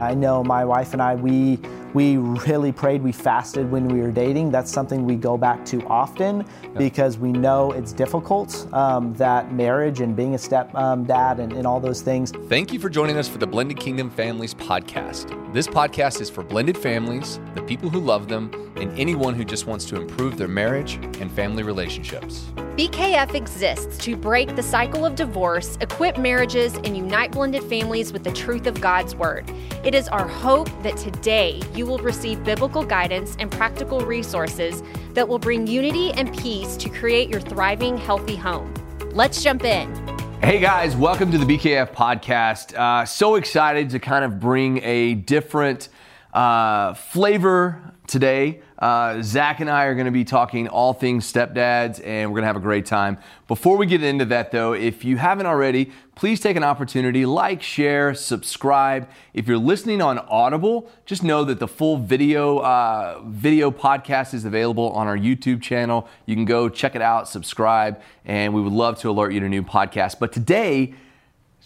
I know my wife and I, we we really prayed, we fasted when we were dating. That's something we go back to often because we know it's difficult, um, that marriage and being a step um, dad and, and all those things. Thank you for joining us for the Blended Kingdom Families podcast. This podcast is for blended families, the people who love them, and anyone who just wants to improve their marriage and family relationships. BKF exists to break the cycle of divorce, equip marriages, and unite blended families with the truth of God's Word. It is our hope that today you will receive biblical guidance and practical resources that will bring unity and peace to create your thriving, healthy home. Let's jump in. Hey guys, welcome to the BKF podcast. Uh, so excited to kind of bring a different uh, flavor today. Uh, Zach and I are going to be talking all things stepdads, and we're going to have a great time. Before we get into that, though, if you haven't already, please take an opportunity, like, share, subscribe. If you're listening on Audible, just know that the full video uh, video podcast is available on our YouTube channel. You can go check it out, subscribe, and we would love to alert you to new podcasts. But today,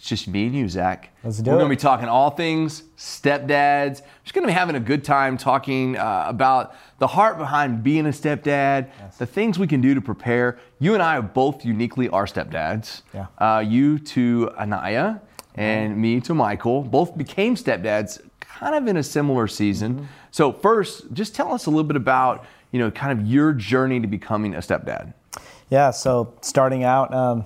it's just me and you, Zach. Let's do We're going to be talking all things stepdads. Just going to be having a good time talking uh, about the heart behind being a stepdad, the things we can do to prepare. You and I are both uniquely our stepdads. Yeah. Uh, you to Aniya and me to Michael. Both became stepdads kind of in a similar season. Mm-hmm. So first, just tell us a little bit about you know kind of your journey to becoming a stepdad. Yeah, so starting out, um,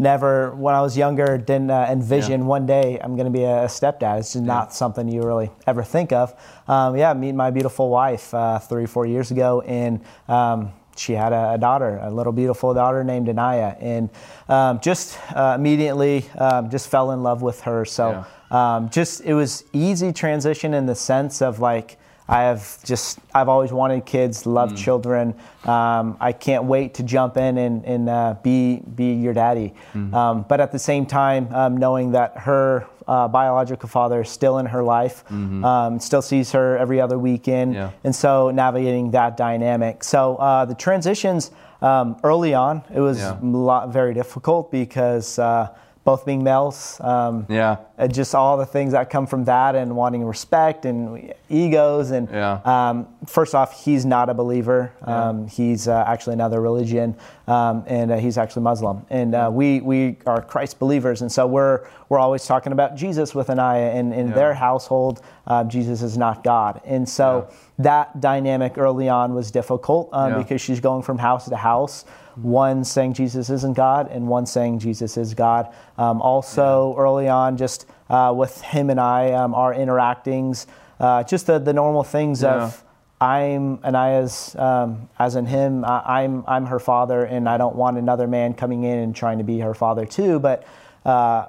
never, when I was younger, didn't uh, envision Yeah. one day I'm going to be a stepdad. It's just not something you really ever think of. Um, yeah, meet my beautiful wife uh, three, four years ago, and um, she had a, a daughter, a little beautiful daughter named Aniya, and um, just uh, immediately um, just fell in love with her. So um, just it was easy transition in the sense of like I have just I've always wanted kids, love children. Um, I can't wait to jump in and, and uh, be be your daddy. Um, but at the same time, um, knowing that her uh, biological father is still in her life, um, still sees her every other weekend, Yeah. and so navigating that dynamic. So uh, the transitions um, early on, it was Yeah. lot very difficult because uh, both being males. Um, Yeah. uh, just all the things that come from that and wanting respect and egos and Yeah. um, first off he's not a believer um, he's uh, actually another religion um, and uh, he's actually muslim and uh, we we are christ believers and so we're we're always talking about jesus with aniya and in Yeah. their household uh, jesus is not god and so that dynamic early on was difficult um, Yeah. because she's going from house to house one saying Jesus isn't God and one saying Jesus is God. Um, also, early on, just uh, with him and I, um, our interactings, uh, just the, the normal things Yeah. of I'm Aniya's, um, as in him, I, I'm, I'm her father, and I don't want another man coming in and trying to be her father too. But uh,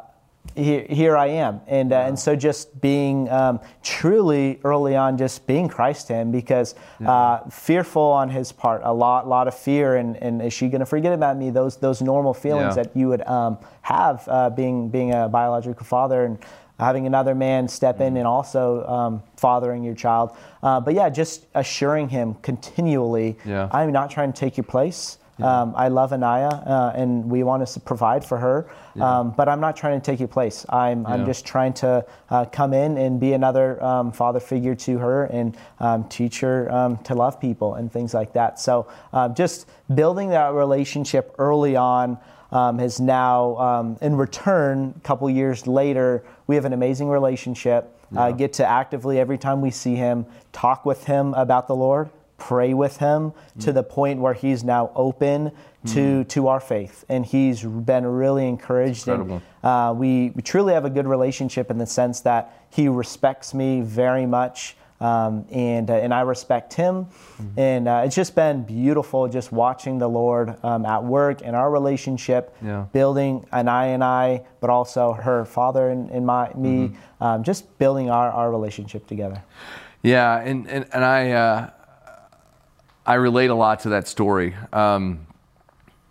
here, here I am. And, uh, and so just being um, truly early on, just being Christ to him because uh, fearful on his part, a lot, lot of fear. And, and is she going to forget about me? Those, those normal feelings Yeah. that you would um, have uh, being, being a biological father and having another man step Mm-hmm. in and also um, fathering your child. Uh, but yeah, just assuring him continually, Yeah. I'm not trying to take your place. Um, I love Aniya, uh, and we want to provide for her. Um, but I'm not trying to take your place. I'm, Yeah. I'm just trying to uh, come in and be another um, father figure to her and um, teach her um, to love people and things like that. So um, just building that relationship early on um, has now, um, in return, a couple years later, we have an amazing relationship. Uh, get to actively every time we see him talk with him about the Lord, pray with him to the point where he's now open to to our faith, and he's been really encouraged. And uh, we, we truly have a good relationship in the sense that he respects me very much. Um, and uh, and I respect him, Mm-hmm. and uh, it's just been beautiful just watching the Lord um, at work and our relationship, Yeah. building an I and I, but also her father and, and my me, Mm-hmm. um, just building our, our relationship together. Yeah, and and, and I uh, I relate a lot to that story. Um,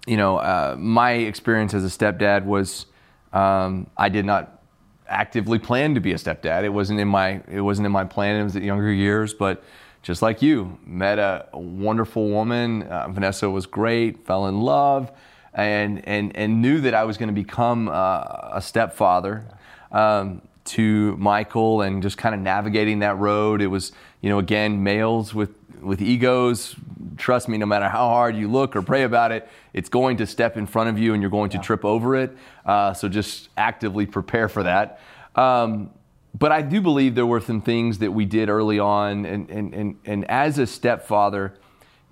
you know, uh, my experience as a stepdad was um, I did not actively plan to be a stepdad. It wasn't in my it wasn't in my plan. It was at younger years, but just like you, met a wonderful woman. Uh, Vanessa was great. Fell in love, and and and knew that I was going to become uh, a stepfather. Um, to Michael and just kind of navigating that road. It was, you know, again, males with with egos. Trust me, no matter how hard you look or pray about it, it's going to step in front of you and you're going to trip over it. Uh, so just actively prepare for that. Um, but I do believe there were some things that we did early on, and and and, and as a stepfather,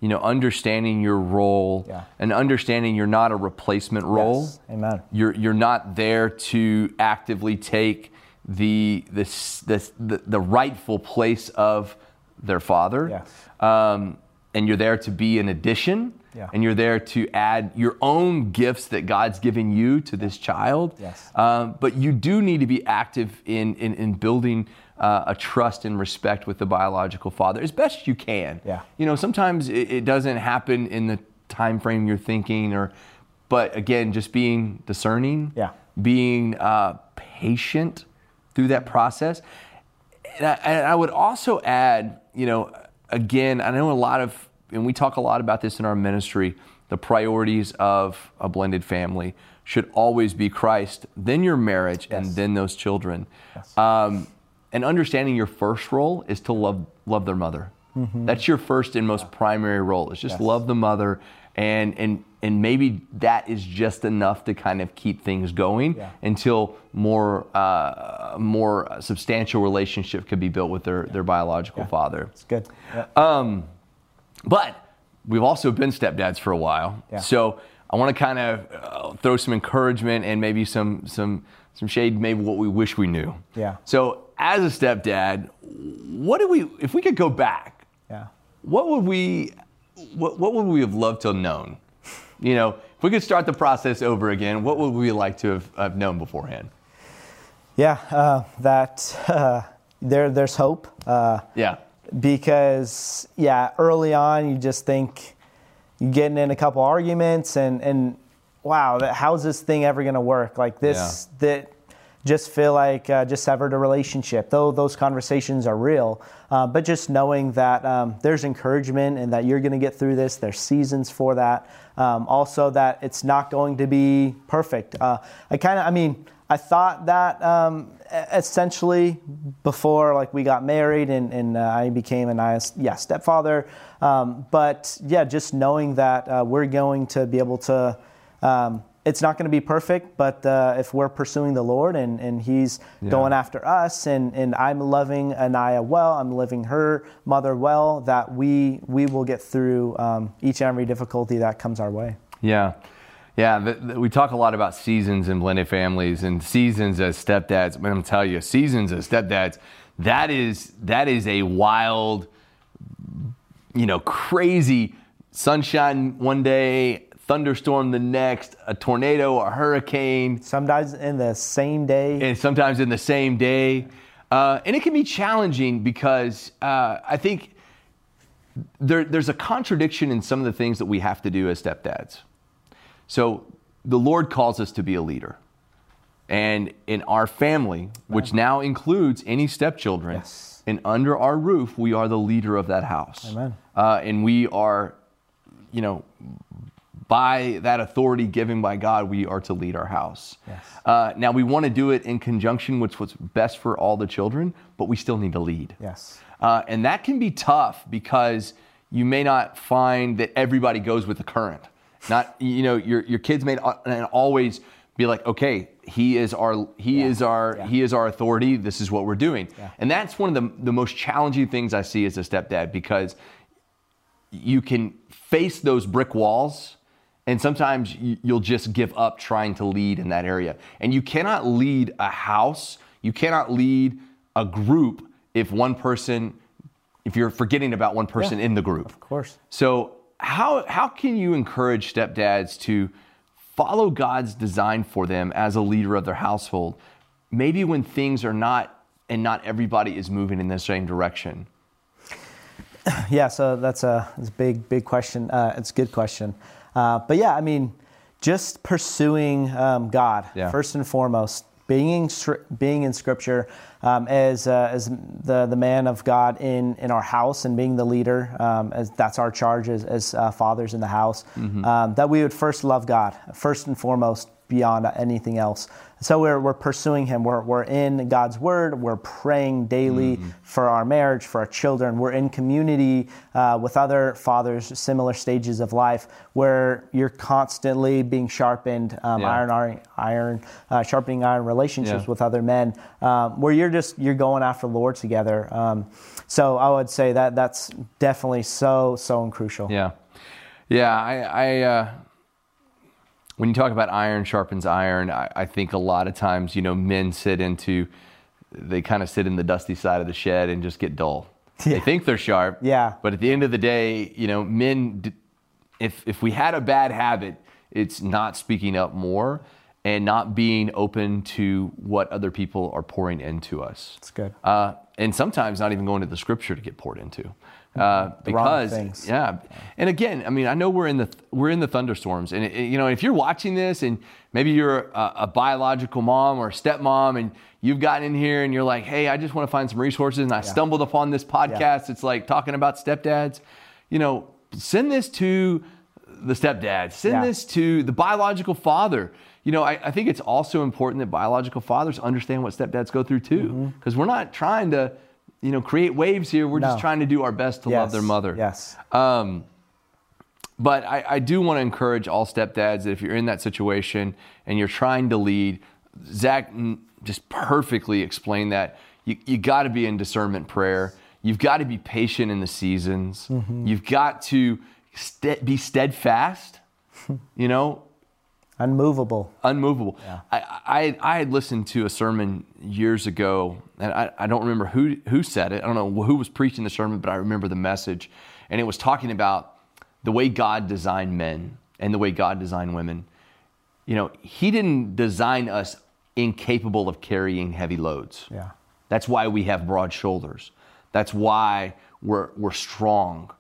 you know, understanding your role Yeah. and understanding you're not a replacement role. Yes. Amen. You're you're not there to actively take the the the, the, the rightful place of their father. Yes. Um, and you're there to be an addition. Yeah. And you're there to add your own gifts that God's given you to this child. Yes. Um, but you do need to be active in in, in building uh, a trust and respect with the biological father as best you can. Yeah. You know, sometimes it, it doesn't happen in the time frame you're thinking, or, but again, just being discerning. Yeah. Being uh, patient through that process. And I, and I would also add, you know, again, I know a lot of, and we talk a lot about this in our ministry, the priorities of a blended family should always be Christ, then your marriage, and then those children. Um, and understanding your first role is to love love their mother. That's your first and most primary role. Is just Mm-hmm. Yes. love the mother, and and and maybe that is just enough to kind of keep things going Yeah. until more uh, more substantial relationship could be built with their their biological father. It's good. Yeah. Uh, But we've also been stepdads for a while, Yeah. so I want to kind of uh, throw some encouragement and maybe some some some shade, maybe what we wish we knew. Yeah. So as a stepdad, what do we if we could go back? yeah. What would we what, what would we have loved to have known? You know, if we could start the process over again, what would we like to have, have known beforehand? Yeah. Uh, that uh, there there's hope. Uh, Yeah. because yeah, early on you just think you're getting in a couple arguments and and wow, that, how's this thing ever going to work? Like this that just feel like uh, just severed a relationship. Though those conversations are real, uh, but just knowing that um, there's encouragement and that you're going to get through this. There's seasons for that. Um, also, that it's not going to be perfect. Uh, I kind of, I mean, I thought that um, essentially before like we got married and, and uh, I became a nice yeah stepfather. Um, but yeah, just knowing that uh, we're going to be able to. Um, it's not going to be perfect, but uh, if we're pursuing the Lord and, and He's going after us, and, and I'm loving Aniya well, I'm loving her mother well, that we we will get through um, each and every difficulty that comes our way. Yeah. Yeah, th th we talk a lot about seasons in blended families and seasons as stepdads. But I'm gonna tell you, seasons as stepdads, that is that is a wild, you know, crazy sunshine one day, thunderstorm the next, a tornado, a hurricane, Sometimes in the same day. and sometimes in the same day. Uh, and it can be challenging because uh, I think there, there's a contradiction in some of the things that we have to do as stepdads. So the Lord calls us to be a leader. And in our family, which now includes any stepchildren, Yes. and under our roof, we are the leader of that house. Amen. Uh, and we are, you know, by that authority given by God, we are to lead our house. Yes. Uh, now, we want to do it in conjunction with what's best for all the children, but we still need to lead. yes. Uh, and that can be tough because you may not find that everybody goes with the current. Not, you know, your, your kids may not and always be like, okay, he is our, he is our, Yeah. he is our authority. This is what we're doing. Yeah. And that's one of the, the most challenging things I see as a stepdad because you can face those brick walls and sometimes you- you'll just give up trying to lead in that area and you cannot lead a house you cannot lead a group if one person if you're forgetting about one person Yeah, in the group Of course. so how how can you encourage stepdads to follow God's design for them as a leader of their household maybe when things are not and not everybody is moving in the same direction Yeah, so that's a, that's a big, big question. Uh, it's a good question. Uh, but yeah, I mean, just pursuing um, God Yeah. first and foremost, being in, being in Scripture um, as, uh, as the, the man of God in, in our house and being the leader, um, as that's our charge as, as uh, fathers in the house, um, that we would first love God, first and foremost, beyond anything else. So we're, we're pursuing Him. We're, we're in God's Word. We're praying daily mm-hmm. for our marriage, for our children. We're in community uh, with other fathers, similar stages of life, where you're constantly being sharpened, um, yeah. iron, iron, uh, sharpening iron relationships yeah. with other men, um, where you're just you're going after the Lord together. Um, so I would say that that's definitely so so crucial. Yeah, yeah. I, I uh when you talk about iron sharpens iron, I, I, think a lot of times, you know, men sit into, they kind of sit in the dusty side of the shed and just get dull. Yeah. They think they're sharp. Yeah. But at the end of the day, you know, men, if, if we had a bad habit, it's not speaking up more and not being open to what other people are pouring into us. That's good. Uh, and sometimes not even going to the scripture to get poured into. Uh, because yeah, and again, I mean, I know we're in the we're in the thunderstorms, and it, you know, if you're watching this, and maybe you're a, a, biological mom or a stepmom, and you've gotten in here, and you're like, hey, I just want to find some resources, and I yeah. stumbled upon this podcast. Yeah. It's like talking about stepdads. You know, send this to the stepdad. Send yeah. this to the biological father. You know, I, I, think it's also important that biological fathers understand what stepdads go through too, because mm-hmm. we're not trying to you know, create waves here. We're no. just trying to do our best to yes. love their mother. Yes. Um, but I, I do want to encourage all stepdads that if you're in that situation and you're trying to lead, Zach just perfectly explained that. You, you got to be in discernment prayer. You've got to be patient in the seasons. Mm-hmm. You've got to st- be steadfast. you know, Unmovable. Unmovable. Yeah. I, I, I had listened to a sermon years ago, and I, I don't remember who, who said it. I don't know who was preaching the sermon, but I remember the message. And it was talking about the way God designed men and the way God designed women. You know, He didn't design us incapable of carrying heavy loads. Yeah. That's why we have broad shoulders. That's why we're, we're strong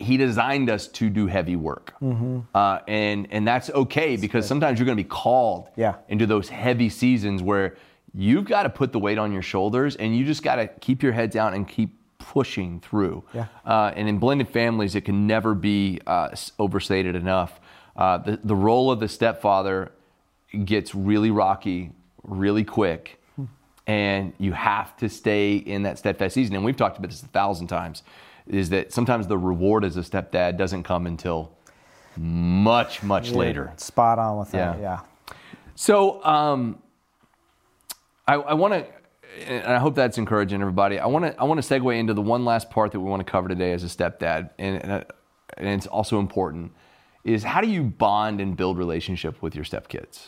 he designed us to do heavy work, mm-hmm. uh, and and that's okay because sometimes you're going to be called yeah. into those heavy seasons where you've got to put the weight on your shoulders, and you just got to keep your head down and keep pushing through. Yeah. Uh, and in blended families, it can never be uh, overstated enough. Uh, the the role of the stepfather gets really rocky, really quick. Hmm. And you have to stay in that steadfast season. And we've talked about this a thousand times is that sometimes the reward as a stepdad doesn't come until much, much later. Spot on with that, yeah. yeah. So um, I, I want to, and I hope that's encouraging everybody. I want to, I want to segue into the one last part that we want to cover today as a stepdad, and, and, and it's also important, is how do you bond and build relationship with your stepkids?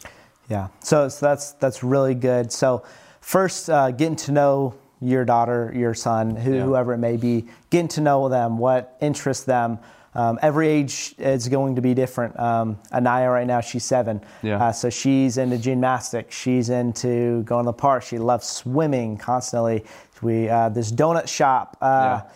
Yeah, so, so that's that's really good. So first, uh, getting to know your daughter, your son, who, yeah. whoever it may be, getting to know them, what interests them. Um, every age is going to be different. Um, Aniya right now, she's seven. Yeah. Uh, so she's into gymnastics. She's into going to the park. She loves swimming constantly. We uh, this donut shop. Uh, yeah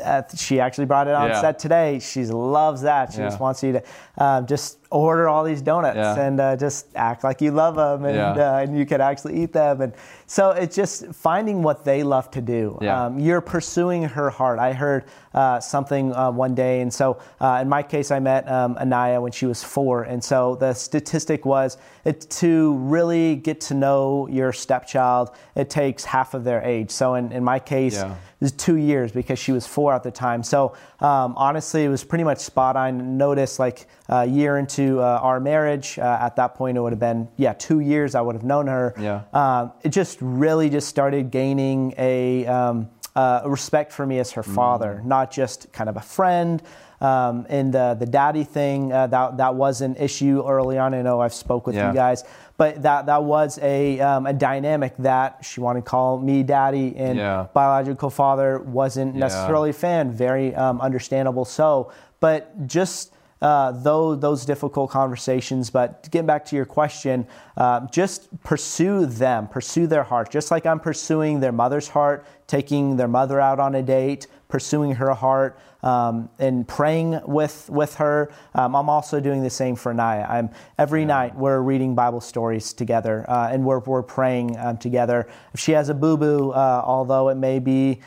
uh, she actually brought it on yeah. set today. She loves that. She yeah. just wants you to uh, just order all these donuts yeah. and uh, just act like you love them and, uh, and you can actually eat them. And so it's just finding what they love to do. Um, you're pursuing her heart. I heard uh, something uh, one day, and so in my case, I met um, Aniya when she was four, and so the statistic was it, to really get to know your stepchild, it takes half of their age. So in, in my case it was two years because she was four at the time. So um, honestly, it was pretty much spot on. Notice like a year into uh, our marriage, uh, at that point it would have been yeah two years. I would have known her. Yeah. Um, it just really just started gaining a. Um, uh, respect for me as her father, mm. not just kind of a friend. Um, and the the daddy thing uh, that that was an issue early on. I know I've spoke with yeah. you guys, but that that was a um, a dynamic that she wanted to call me daddy, and yeah. biological father wasn't necessarily a fan. Very um, understandable. So, but just. Uh, though those difficult conversations, but getting back to your question, uh, just pursue them, pursue their heart, just like I'm pursuing their mother's heart, taking their mother out on a date, pursuing her heart um, and praying with with her. Um, I'm also doing the same for Naya. I'm every yeah. night we're reading Bible stories together uh, and we're we're praying um, together. If she has a boo boo, uh, although it may be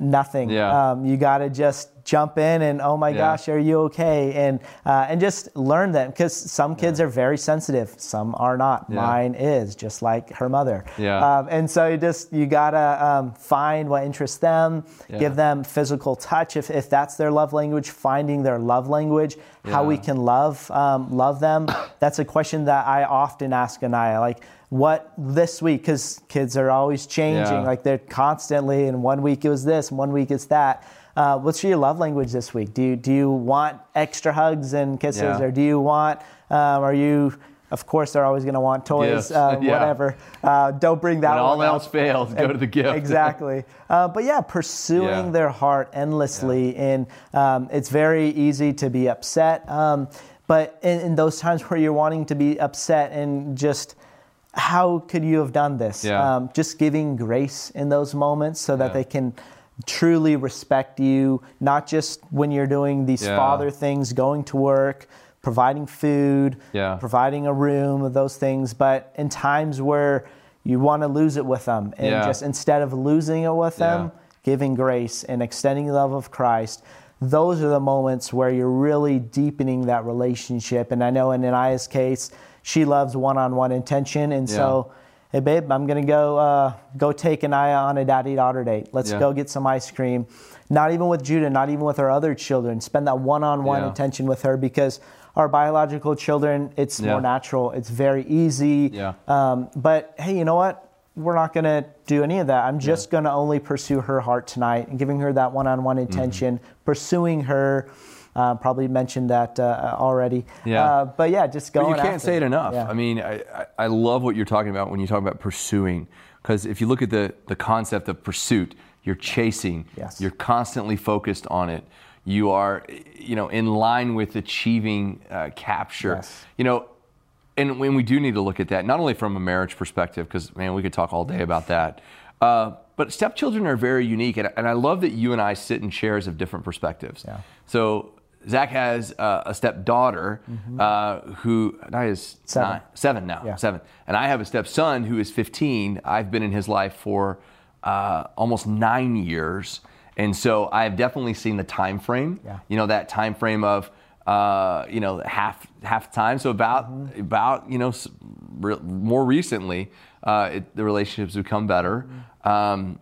nothing. Yeah. Um, you got to just jump in and oh my Yeah. gosh, are you okay? And uh, and just learn them because some kids are very sensitive, some are not. Yeah. Mine is just like her mother. Yeah. Um, and so you just you gotta um, find what interests them, Yeah. give them physical touch if, if that's their love language. Finding their love language, how we can love um, love them. That's a question that I often ask Aniya. Like, what this week? Because kids are always changing. Yeah. Like they're constantly. And one week it was this, and one week it's that. Uh, what's your love language this week? Do you do you want extra hugs and kisses, Yeah. or do you want? Um, are you? Of course, they're always going to want toys, uh, Yeah. whatever. Uh, don't bring that When all one up. else fails, go to the gift. Exactly. Uh, but yeah, pursuing Yeah. their heart endlessly, and um, it's very easy to be upset. Um, but in, in those times where you're wanting to be upset and just how could you have done this? Yeah. Um, just giving grace in those moments so that Yeah. they can truly respect you, not just when you're doing these Yeah. father things, going to work, providing food, providing a room, those things, but in times where you want to lose it with them and just instead of losing it with them, giving grace and extending the love of Christ. Those are the moments where you're really deepening that relationship. And I know in Aniya's case, she loves one-on-one intention, and so, hey babe, I'm gonna go uh, go take Aniya on a daddy-daughter date. Let's Yeah. go get some ice cream. Not even with Judah, not even with our other children. Spend that one-on-one Yeah. attention with her because our biological children, it's Yeah. more natural. It's very easy. Yeah. Um, but hey, you know what? We're not going to do any of that. I'm just going to only pursue her heart tonight and giving her that one on one Mm-hmm. attention, pursuing her. Uh, probably mentioned that uh, already. Yeah. Uh, but yeah, just going But you can't after say it enough. Yeah. I mean, I, I- I love what you're talking about when you talk about pursuing. Because if you look at the, the concept of pursuit, you're chasing. Yes. You're constantly focused on it. You are, you know, in line with achieving uh, capture. Yes. You know, and when we do need to look at that, not only from a marriage perspective, because man, we could talk all day about that. Uh, but stepchildren are very unique, and, and I love that you and I sit in chairs of different perspectives. Yeah. So Zach has uh, a stepdaughter uh, who I is Mm-hmm. Seven. nine- seven now, Yeah. seven, and I have a stepson who is 15. I've been in his life for uh, almost nine years, and so I have definitely seen the time frame. Yeah. You know that time frame of uh, you know half half time. So about Mm-hmm. about you know re- more recently, uh, it, the relationships become better. Mm-hmm. Um,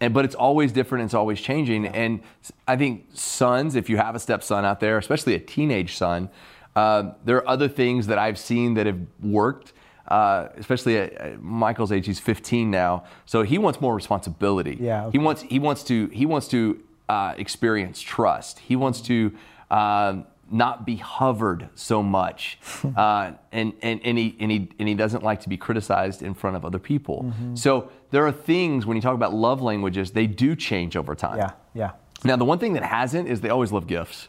and, but it's always different. It's always changing. And I think sons, if you have a stepson out there, especially a teenage son, uh, there are other things that I've seen that have worked. Uh, especially at, at Michael's age, he's 15 now, so he wants more responsibility. Yeah, He wants he wants to he wants to uh, experience trust. He wants to um, not be hovered so much, uh, and and and he and he and he doesn't like to be criticized in front of other people. Mm-hmm. So there are things when you talk about love languages, they do change over time. yeah, yeah. Now, the one thing that hasn't is they always love gifts.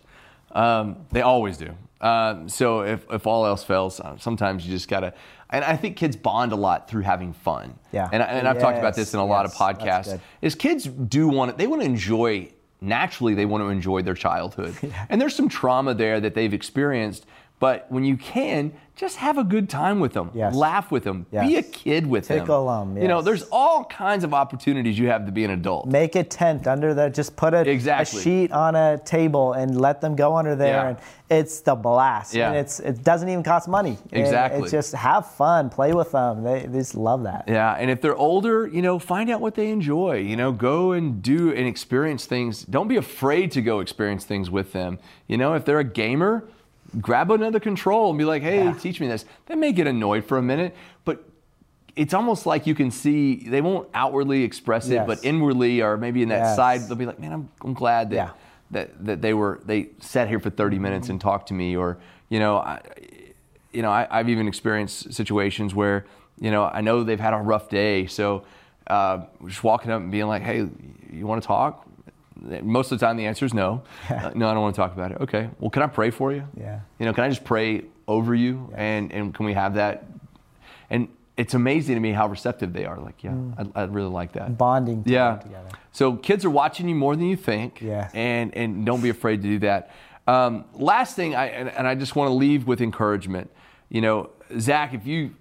Um, they always do. Um, so if, if all else fails, uh, sometimes you just gotta. And I think kids bond a lot through having fun. Yeah. And, I- and I've talked about this in a lot of podcasts. Is kids do want to, they want to enjoy. Naturally, they want to enjoy their childhood, and there's some trauma there that they've experienced. But when you can, just have a good time with them. Yes. Laugh with them. Be a kid with them. Tickle 'em, You know, there's all kinds of opportunities you have to be an adult. Make a tent under the. Just put a, Exactly. a sheet on a table and let them go under there, Yeah. and it's the blast. Yeah. And it's it doesn't even cost money. And Exactly. It's just have fun, play with them. They, they just love that. Yeah, and if they're older, you know, find out what they enjoy. You know, go and do and experience things. Don't be afraid to go experience things with them. You know, if they're a gamer, grab another control and be like, "Hey, Yeah. teach me this." They may get annoyed for a minute, but it's almost like you can see they won't outwardly express it, Yes. but inwardly or maybe in that Yes. side they'll be like, "Man, I'm, I'm glad that Yeah. that that they were they sat here for 30 minutes and talked to me," or you know, I, you know, I, I've even experienced situations where, you know, I know they've had a rough day, so uh, just walking up and being like, "Hey, you want to talk?" Most of the time, the answer is no. Uh, no, I don't want to talk about it. Okay, well, can I pray for you? Yeah. You know, can I just pray over you, and and can we have that? And it's amazing to me how receptive they are. Like, yeah, I'd, I'd really like that. Bonding Yeah. together. So kids are watching you more than you think. Yeah. And and don't be afraid to do that. Um, last thing, I and, and I just want to leave with encouragement. You know, Zach, if you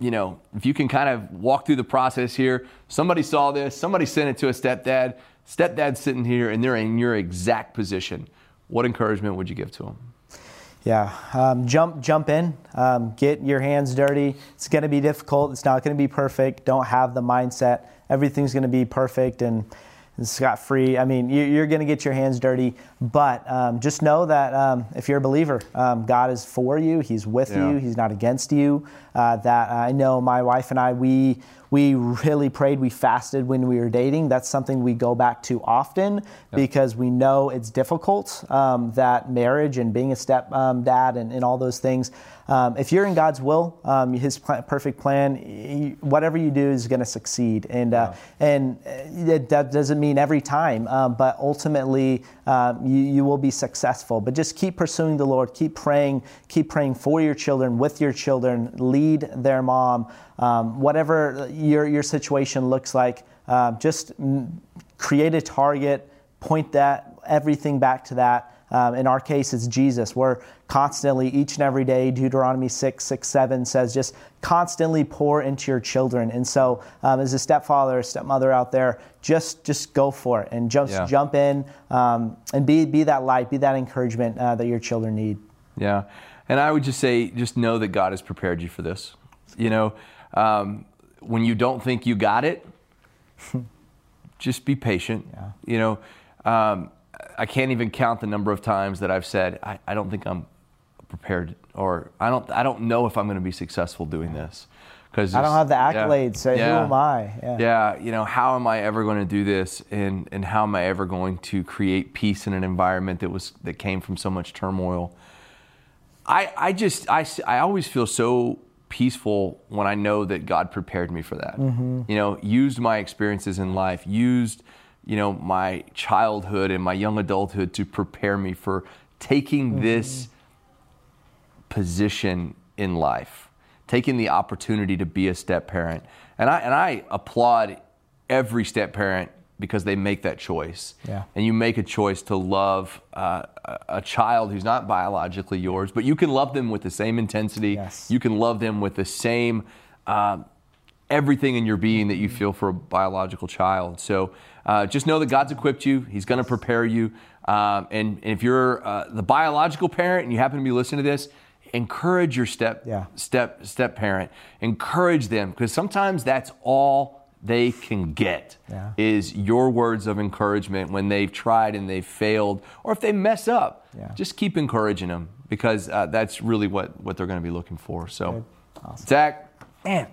you know if you can kind of walk through the process here, somebody saw this, somebody sent it to a stepdad. Stepdad's sitting here and they're in your exact position, what encouragement would you give to them? Yeah, um, jump jump in, um, get your hands dirty. It's going to be difficult. It's not going to be perfect. Don't have the mindset everything's going to be perfect and scot free. I mean, you're going to get your hands dirty, but um, just know that um, if you're a believer, um, God is for you. He's with yeah. you. He's not against you. Uh, that I know my wife and I, we we really prayed, we fasted when we were dating. That's something we go back to often because we know it's difficult. Um, that marriage and being a step um, dad and, and, all those things. Um, if you're in God's will, um, His pl- perfect plan, he, whatever you do is going to succeed. And uh, and uh, it, that doesn't mean every time, um, but ultimately um, you, you will be successful. But just keep pursuing the Lord. Keep praying. Keep praying for your children, with your children. Lead their mom um, whatever your, your situation looks like, uh, just create a target, point that everything back to that. Um, in our case, it's Jesus. We're constantly, each and every day, Deuteronomy 6, 6, 7 says, just constantly pour into your children. And so, um, as a stepfather or stepmother out there, just just go for it and just yeah. jump in um, and be, be that light, be that encouragement uh, that your children need. Yeah. And I would just say, just know that God has prepared you for this. You know, um, when you don't think you got it, just be patient. Yeah. You know, um, I can't even count the number of times that I've said, I, I, don't think I'm prepared, or I don't, I don't know if I'm going to be successful doing this. Because I don't have the accolades. Yeah, so yeah, who am I? Yeah. yeah. you know, how am I ever going to do this, and and how am I ever going to create peace in an environment that was that came from so much turmoil? I I just I I always feel so peaceful when I know that God prepared me for that. Mm-hmm. You know, used my experiences in life, used, you know, my childhood and my young adulthood to prepare me for taking mm-hmm. this position in life, taking the opportunity to be a step parent. And I and I applaud every step parent because they make that choice. Yeah. And you make a choice to love uh, a child who's not biologically yours, but you can love them with the same intensity. Yes. You can love them with the same uh, everything in your being that you feel for a biological child. So uh, just know that God's equipped you. He's going to prepare you. Um, and, and, if you're uh, the biological parent and you happen to be listening to this, encourage your step yeah. step step parent. Encourage them because sometimes that's all they can get yeah. is your words of encouragement when they've tried and they've failed, or if they mess up. Yeah. Just keep encouraging them because uh, that's really what, what they're going to be looking for. So, awesome. Zach, man,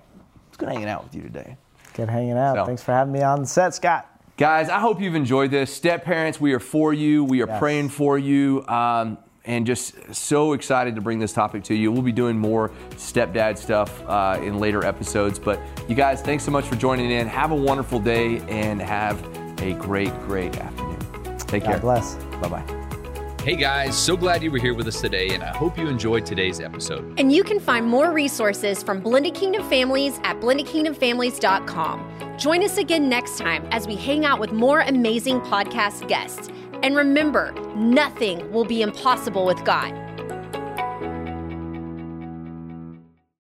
it's good hanging out with you today. Good hanging out. So, Thanks for having me on the set, Scott. Guys, I hope you've enjoyed this. Step parents, we are for you. We are yes. praying for you. Um, and just so excited to bring this topic to you. We'll be doing more stepdad stuff uh, in later episodes. But you guys, thanks so much for joining in. Have a wonderful day and have a great, great afternoon. Take God care. God bless. Bye bye. Hey guys, so glad you were here with us today, and I hope you enjoyed today's episode. And you can find more resources from Blended Kingdom Families at blendedkingdomfamilies.com. Join us again next time as we hang out with more amazing podcast guests. And remember, nothing will be impossible with God.